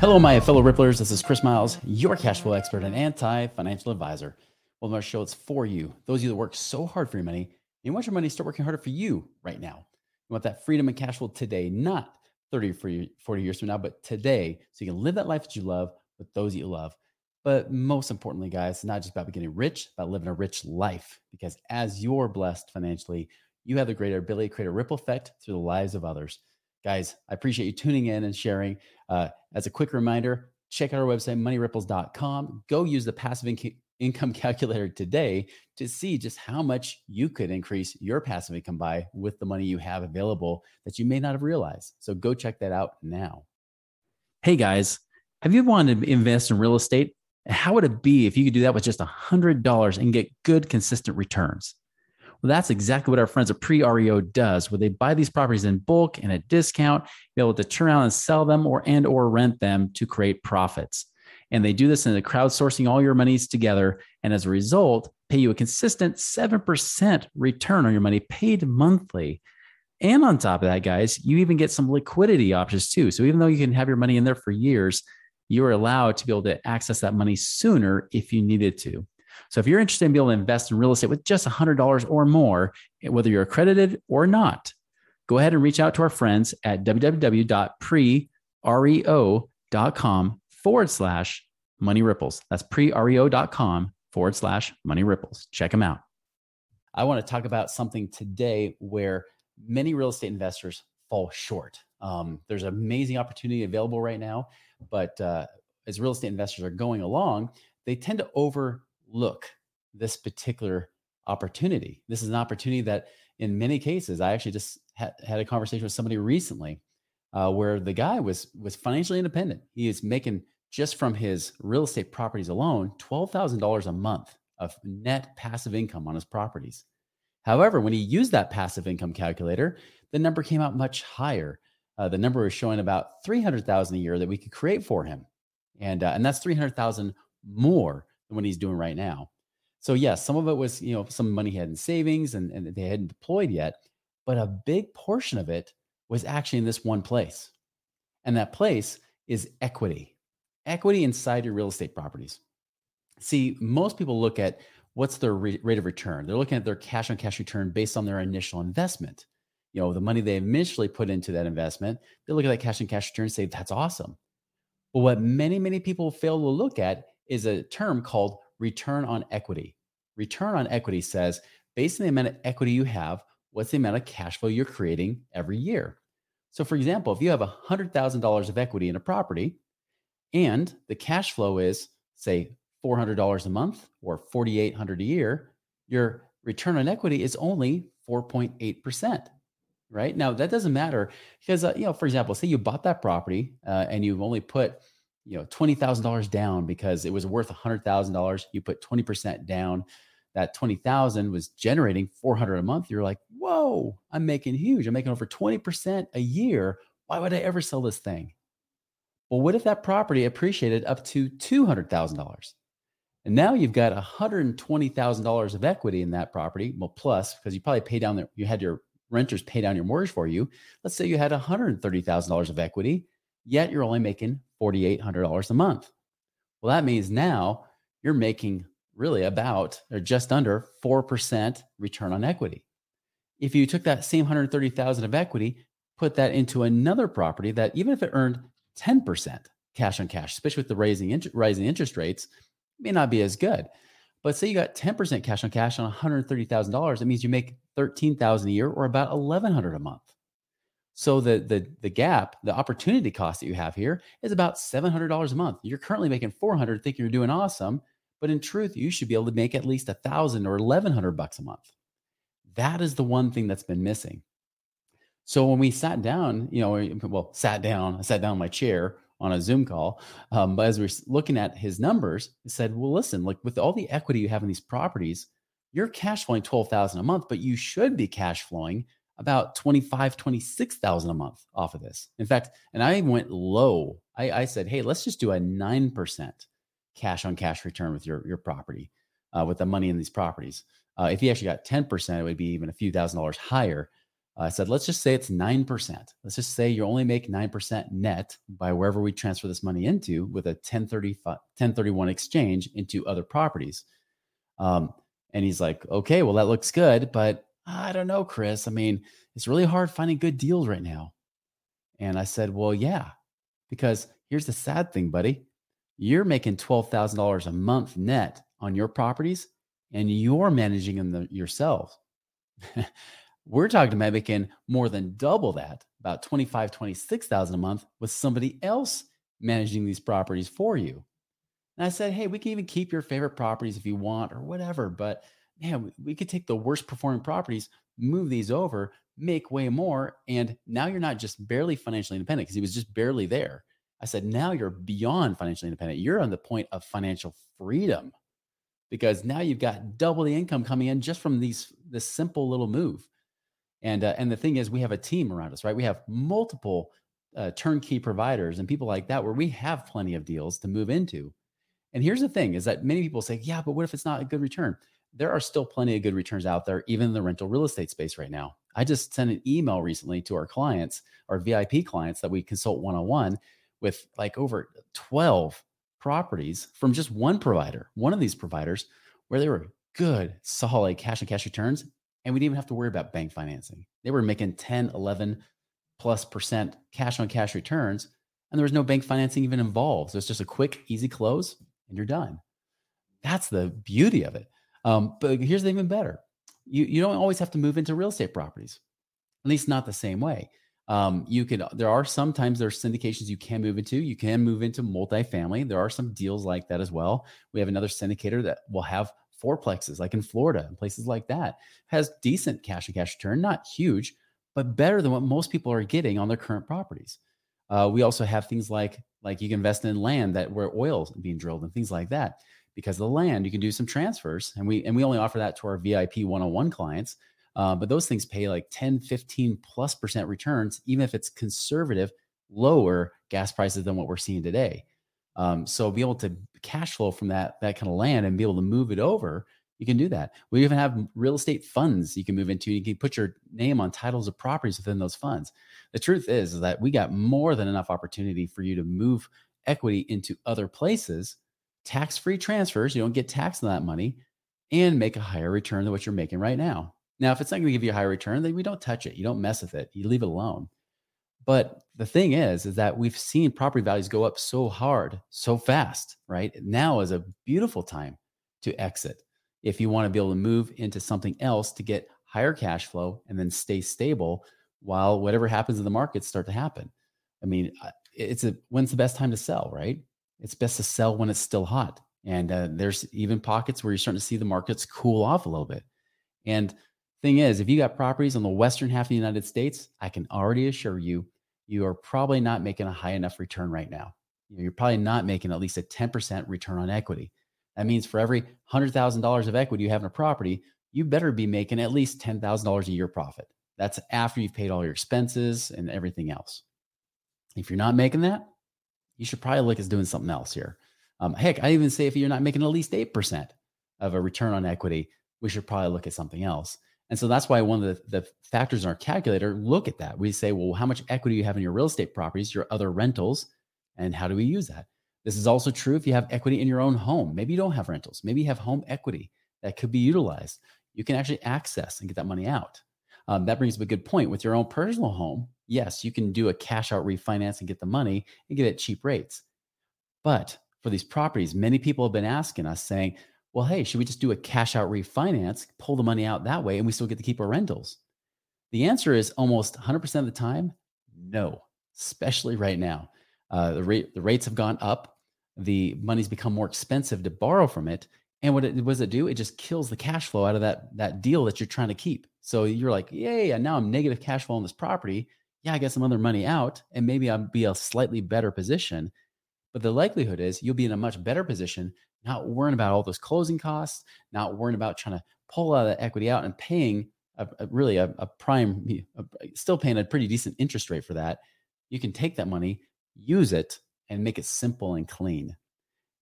Hello, my fellow Ripplers. This is Chris Miles, your cash flow expert and anti financial advisor. Well, our show, it's for you. Those of you that work so hard for your money, you want your money to start working harder for you right now. You want that freedom and cash flow today, not 30 or 40 years from now, but today, so you can live that life that you love with those that you love. But most importantly, guys, it's not just about getting rich, about living a rich life. Because as you're blessed financially, you have the greater ability to create a ripple effect through the lives of others. Guys, I appreciate you tuning in and sharing. Uh, as a quick reminder, check out our website, moneyripples.com. Go use the passive in- income calculator today to see just how much you could increase your passive income by with the money you have available that you may not have realized. So go check that out now. Hey guys, have you wanted to invest in real estate? How would it be if you could do that with just $100 and get good, consistent returns? Well, that's exactly what our friends at preREO does, where they buy these properties in bulk and at discount, be able to turn around and sell them or and or rent them to create profits. And they do this in the crowdsourcing all your monies together, and as a result, pay you a consistent 7% return on your money paid monthly. And on top of that, guys, you even get some liquidity options too. So even though you can have your money in there for years, you are allowed to be able to access that money sooner if you needed to. So if you're interested in being able to invest in real estate with just $100 or more, whether you're accredited or not, go ahead and reach out to our friends at www.prereo.com forward slash money ripples. That's prereo.com forward slash money ripples. Check them out. I want to talk about something today where many real estate investors fall short. Um, there's an amazing opportunity available right now, but uh, as real estate investors are going along, they tend to overlook this particular opportunity. This is an opportunity that, in many cases, I actually just had, had a conversation with somebody recently uh, where the guy was was financially independent. He is making just from his real estate properties alone twelve thousand dollars a month of net passive income on his properties. However, when he used that passive income calculator, the number came out much higher uh, the number was showing about 300,000 a year that we could create for him. And, uh, and that's 300,000 more what he's doing right now. So yes, some of it was, you know, some money he had in savings and, and they hadn't deployed yet, but a big portion of it was actually in this one place. And that place is equity, equity inside your real estate properties. See, most people look at what's their rate of return. They're looking at their cash on cash return based on their initial investment you know the money they initially put into that investment they look at that cash and cash return and say that's awesome but what many many people fail to look at is a term called return on equity return on equity says based on the amount of equity you have what's the amount of cash flow you're creating every year so for example if you have $100000 of equity in a property and the cash flow is say $400 a month or 4,800 a year your return on equity is only 4.8% right? Now that doesn't matter because uh, you know, for example, say you bought that property uh, and you've only put you know twenty thousand dollars down because it was worth a hundred thousand dollars. You put twenty percent down. That twenty thousand was generating four hundred a month. You're like, whoa, I'm making huge. I'm making over twenty percent a year. Why would I ever sell this thing? Well, what if that property appreciated up to two hundred thousand dollars? And now you've got $120,000 of equity in that property. Well, plus, because you probably pay down there, you had your renters pay down your mortgage for you. Let's say you had $130,000 of equity, yet you're only making $4,800 a month. Well, that means now you're making really about or just under 4% return on equity. If you took that same 130,000 of equity, put that into another property that even if it earned 10% cash on cash, especially with the raising rising interest rates, may not be as good. But say you got 10% cash on cash on $130,000, it means you make 13,000 a year or about 1100 a month. So the the the gap, the opportunity cost that you have here is about $700 a month. You're currently making 400 thinking you're doing awesome, but in truth, you should be able to make at least a 1000 or 1100 bucks a month. That is the one thing that's been missing. So when we sat down, you know, well, sat down, I sat down in my chair on a Zoom call. Um, but as we are looking at his numbers, he said, "Well, listen, like with all the equity you have in these properties, you're cash flowing twelve thousand a month, but you should be cash flowing about 25, 26,000 a month off of this. In fact, and I went low. I, I said, hey, let's just do a 9% cash on cash return with your, your property, uh, with the money in these properties. Uh, if you actually got 10%, it would be even a few thousand dollars higher. Uh, I said, let's just say it's 9%. Let's just say you only make 9% net by wherever we transfer this money into with a 1031 exchange into other properties. Um, and he's like, okay, well, that looks good, but I don't know, Chris. I mean, it's really hard finding good deals right now. And I said, Well, yeah, because here's the sad thing, buddy. You're making $12,000 a month net on your properties and you're managing them yourself. We're talking about making more than double that, about 25, 26,000 a month with somebody else managing these properties for you. And I said, Hey, we can even keep your favorite properties if you want or whatever, but man, we could take the worst performing properties, move these over, make way more. And now you're not just barely financially independent because he was just barely there. I said, now you're beyond financially independent. You're on the point of financial freedom because now you've got double the income coming in just from these this simple little move. And uh, and the thing is, we have a team around us, right? We have multiple uh, turnkey providers and people like that where we have plenty of deals to move into. And here's the thing: is that many people say, yeah, but what if it's not a good return? There are still plenty of good returns out there, even in the rental real estate space right now. I just sent an email recently to our clients, our VIP clients that we consult one on one with like over 12 properties from just one provider, one of these providers, where they were good, solid cash and cash returns. And we didn't even have to worry about bank financing. They were making 10, 11 plus percent cash on cash returns. And there was no bank financing even involved. So it's just a quick, easy close and you're done. That's the beauty of it. Um, but here's even better. You, you don't always have to move into real estate properties, at least not the same way. Um, you can, there are sometimes there's syndications you can move into. You can move into multifamily. There are some deals like that as well. We have another syndicator that will have fourplexes like in Florida and places like that. Has decent cash and cash return, not huge, but better than what most people are getting on their current properties. Uh, we also have things like like you can invest in land that where oil's being drilled and things like that because of the land you can do some transfers and we and we only offer that to our vip 101 clients uh, but those things pay like 10 15 plus percent returns even if it's conservative lower gas prices than what we're seeing today. Um, so be able to cash flow from that that kind of land and be able to move it over you can do that. We even have real estate funds you can move into you can put your name on titles of properties within those funds. The truth is, is that we got more than enough opportunity for you to move equity into other places tax free transfers. You don't get taxed on that money and make a higher return than what you're making right now. Now, if it's not going to give you a higher return, then we don't touch it. You don't mess with it. You leave it alone. But the thing is, is that we've seen property values go up so hard, so fast, right? Now is a beautiful time to exit if you want to be able to move into something else to get higher cash flow and then stay stable while whatever happens in the markets start to happen. I mean, it's a when's the best time to sell, right? It's best to sell when it's still hot. And uh, there's even pockets where you're starting to see the markets cool off a little bit. And thing is, if you got properties on the western half of the United States, I can already assure you, you are probably not making a high enough return right now. You're probably not making at least a 10% return on equity. That means for every $100,000 of equity you have in a property, you better be making at least $10,000 a year profit. That's after you've paid all your expenses and everything else. If you're not making that, you should probably look at doing something else here. Um, heck, I even say if you're not making at least 8% of a return on equity, we should probably look at something else. And so that's why one of the, the factors in our calculator look at that. We say, well, how much equity you have in your real estate properties, your other rentals, and how do we use that? This is also true if you have equity in your own home. Maybe you don't have rentals. Maybe you have home equity that could be utilized. You can actually access and get that money out. Um, that brings up a good point with your own personal home yes, you can do a cash out refinance and get the money and get it at cheap rates. But for these properties, many people have been asking us saying, well, hey, should we just do a cash out refinance, pull the money out that way, and we still get to keep our rentals? The answer is almost 100% of the time, no, especially right now. Uh, the, rate, the rates have gone up. The money's become more expensive to borrow from it. And what, it, what does it do? It just kills the cash flow out of that, that deal that you're trying to keep. So you're like, yay, now I'm negative cash flow on this property yeah, I get some other money out and maybe I'll be a slightly better position. But the likelihood is you'll be in a much better position, not worrying about all those closing costs, not worrying about trying to pull out the equity out and paying a, a really a, a prime, a, still paying a pretty decent interest rate for that. You can take that money, use it, and make it simple and clean.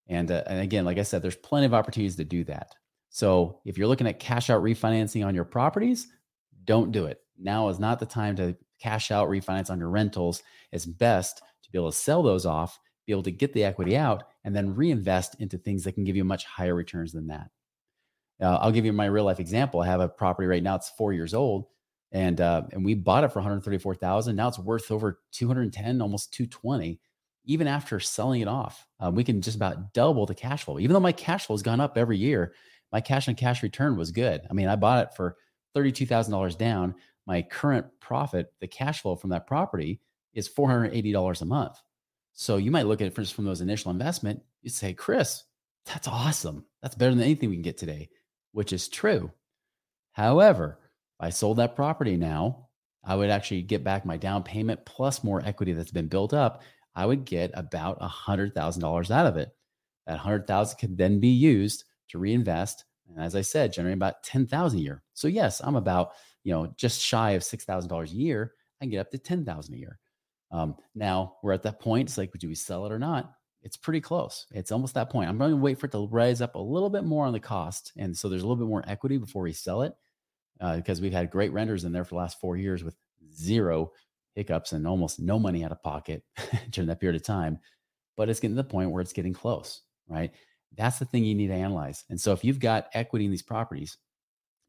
And, uh, and again, like I said, there's plenty of opportunities to do that. So if you're looking at cash out refinancing on your properties, don't do it. Now is not the time to cash out refinance on your rentals. It's best to be able to sell those off, be able to get the equity out, and then reinvest into things that can give you much higher returns than that. Uh, I'll give you my real life example. I have a property right now; it's four years old, and uh, and we bought it for 134 thousand. Now it's worth over 210, almost 220. Even after selling it off, uh, we can just about double the cash flow. Even though my cash flow has gone up every year, my cash on cash return was good. I mean, I bought it for $32,000 down. My current profit, the cash flow from that property is $480 a month. So you might look at it from those initial investment, you say, Chris, that's awesome. That's better than anything we can get today, which is true. However, if I sold that property now, I would actually get back my down payment plus more equity that's been built up. I would get about $100,000 out of it. That 100,000 could then be used to reinvest. And as I said, generating about 10,000 a year. So yes, I'm about, you know, just shy of $6,000 a year. I can get up to 10,000 a year. Um, now we're at that point. It's like, do we sell it or not? It's pretty close. It's almost that point. I'm going to wait for it to rise up a little bit more on the cost. And so there's a little bit more equity before we sell it uh, because we've had great renters in there for the last four years with zero hiccups and almost no money out of pocket during that period of time. But it's getting to the point where it's getting close, right? That's the thing you need to analyze. And so if you've got equity in these properties,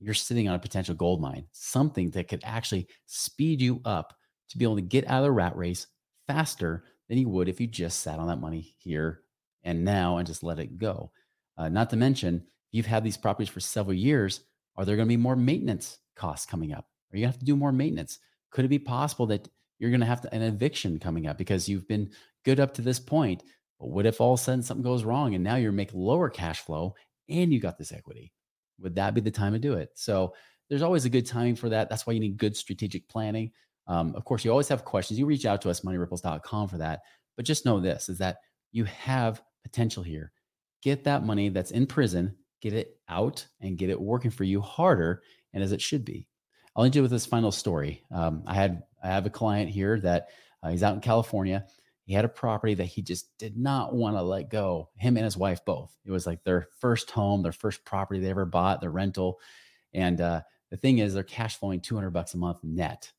you're sitting on a potential gold mine, something that could actually speed you up to be able to get out of the rat race faster than you would if you just sat on that money here and now and just let it go. Uh, not to mention, you've had these properties for several years, are there going to be more maintenance costs coming up? Are you going to have to do more maintenance? Could it be possible that you're going to have to, an eviction coming up because you've been good up to this point, but what if all of a sudden something goes wrong and now you're making lower cash flow and you got this equity? Would that be the time to do it? So there's always a good timing for that. That's why you need good strategic planning. Um, of course, you always have questions. You reach out to us, moneyripples.com for that. But just know this is that you have potential here. Get that money that's in prison, get it out and get it working for you harder and as it should be. I'll end you with this final story. Um, I had I have a client here that uh, he's out in California he had a property that he just did not want to let go. Him and his wife both. It was like their first home, their first property they ever bought, their rental. And uh, the thing is, they're cash flowing 200 bucks a month net.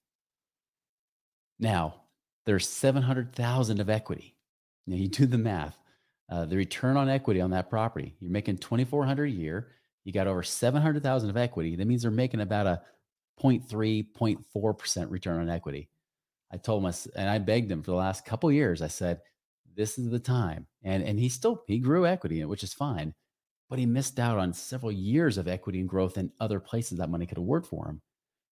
Now, there's 700,000 of equity. Now, you do the math. Uh, the return on equity on that property, you're making 2,400 a year. You got over 700,000 of equity. That means they're making about a 0.3, 0.4% return on equity. I told him, and I begged him for the last couple years. I said, "This is the time," and and he still he grew equity, which is fine, but he missed out on several years of equity and growth in other places that money could have worked for him.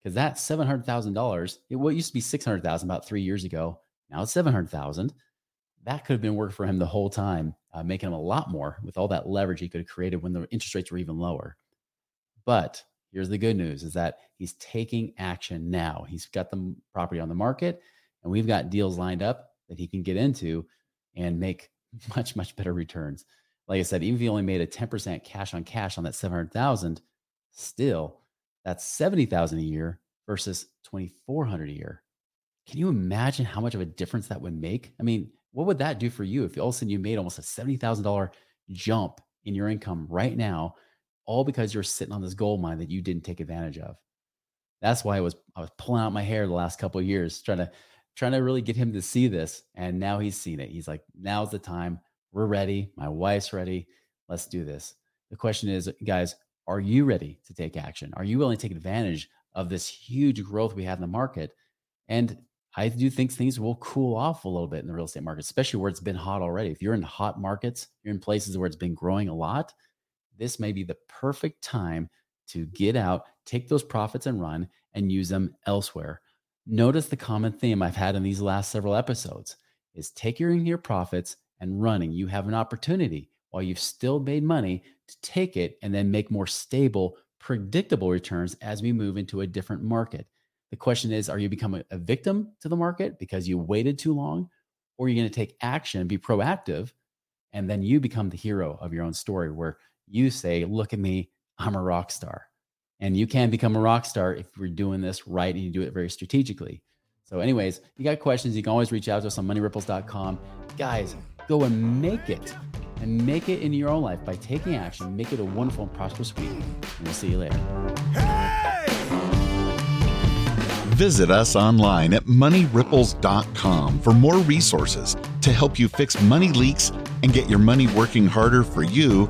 Because that seven hundred thousand dollars, it what used to be six hundred thousand about three years ago, now it's seven hundred thousand. That could have been work for him the whole time, uh, making him a lot more with all that leverage he could have created when the interest rates were even lower. But here's the good news is that he's taking action now. He's got the property on the market and we've got deals lined up that he can get into and make much, much better returns. Like I said, even if he only made a 10% cash on cash on that 700,000, still that's 70,000 a year versus 2,400 a year. Can you imagine how much of a difference that would make? I mean, what would that do for you if all of a sudden you made almost a $70,000 jump in your income right now all because you're sitting on this gold mine that you didn't take advantage of. That's why I was I was pulling out my hair the last couple of years trying to trying to really get him to see this and now he's seen it. He's like now's the time. We're ready. My wife's ready. Let's do this. The question is guys, are you ready to take action? Are you willing to take advantage of this huge growth we have in the market? And I do think things will cool off a little bit in the real estate market, especially where it's been hot already. If you're in hot markets, you're in places where it's been growing a lot, this may be the perfect time to get out, take those profits and run and use them elsewhere. Notice the common theme I've had in these last several episodes is taking your profits and running. You have an opportunity while you've still made money to take it and then make more stable, predictable returns as we move into a different market. The question is, are you becoming a victim to the market because you waited too long? Or are you going to take action, be proactive, and then you become the hero of your own story where you say, Look at me, I'm a rock star. And you can become a rock star if you're doing this right and you do it very strategically. So, anyways, you got questions, you can always reach out to us on moneyripples.com. Guys, go and make it and make it in your own life by taking action. Make it a wonderful and prosperous week. And we'll see you later. Visit us online at moneyripples.com for more resources to help you fix money leaks and get your money working harder for you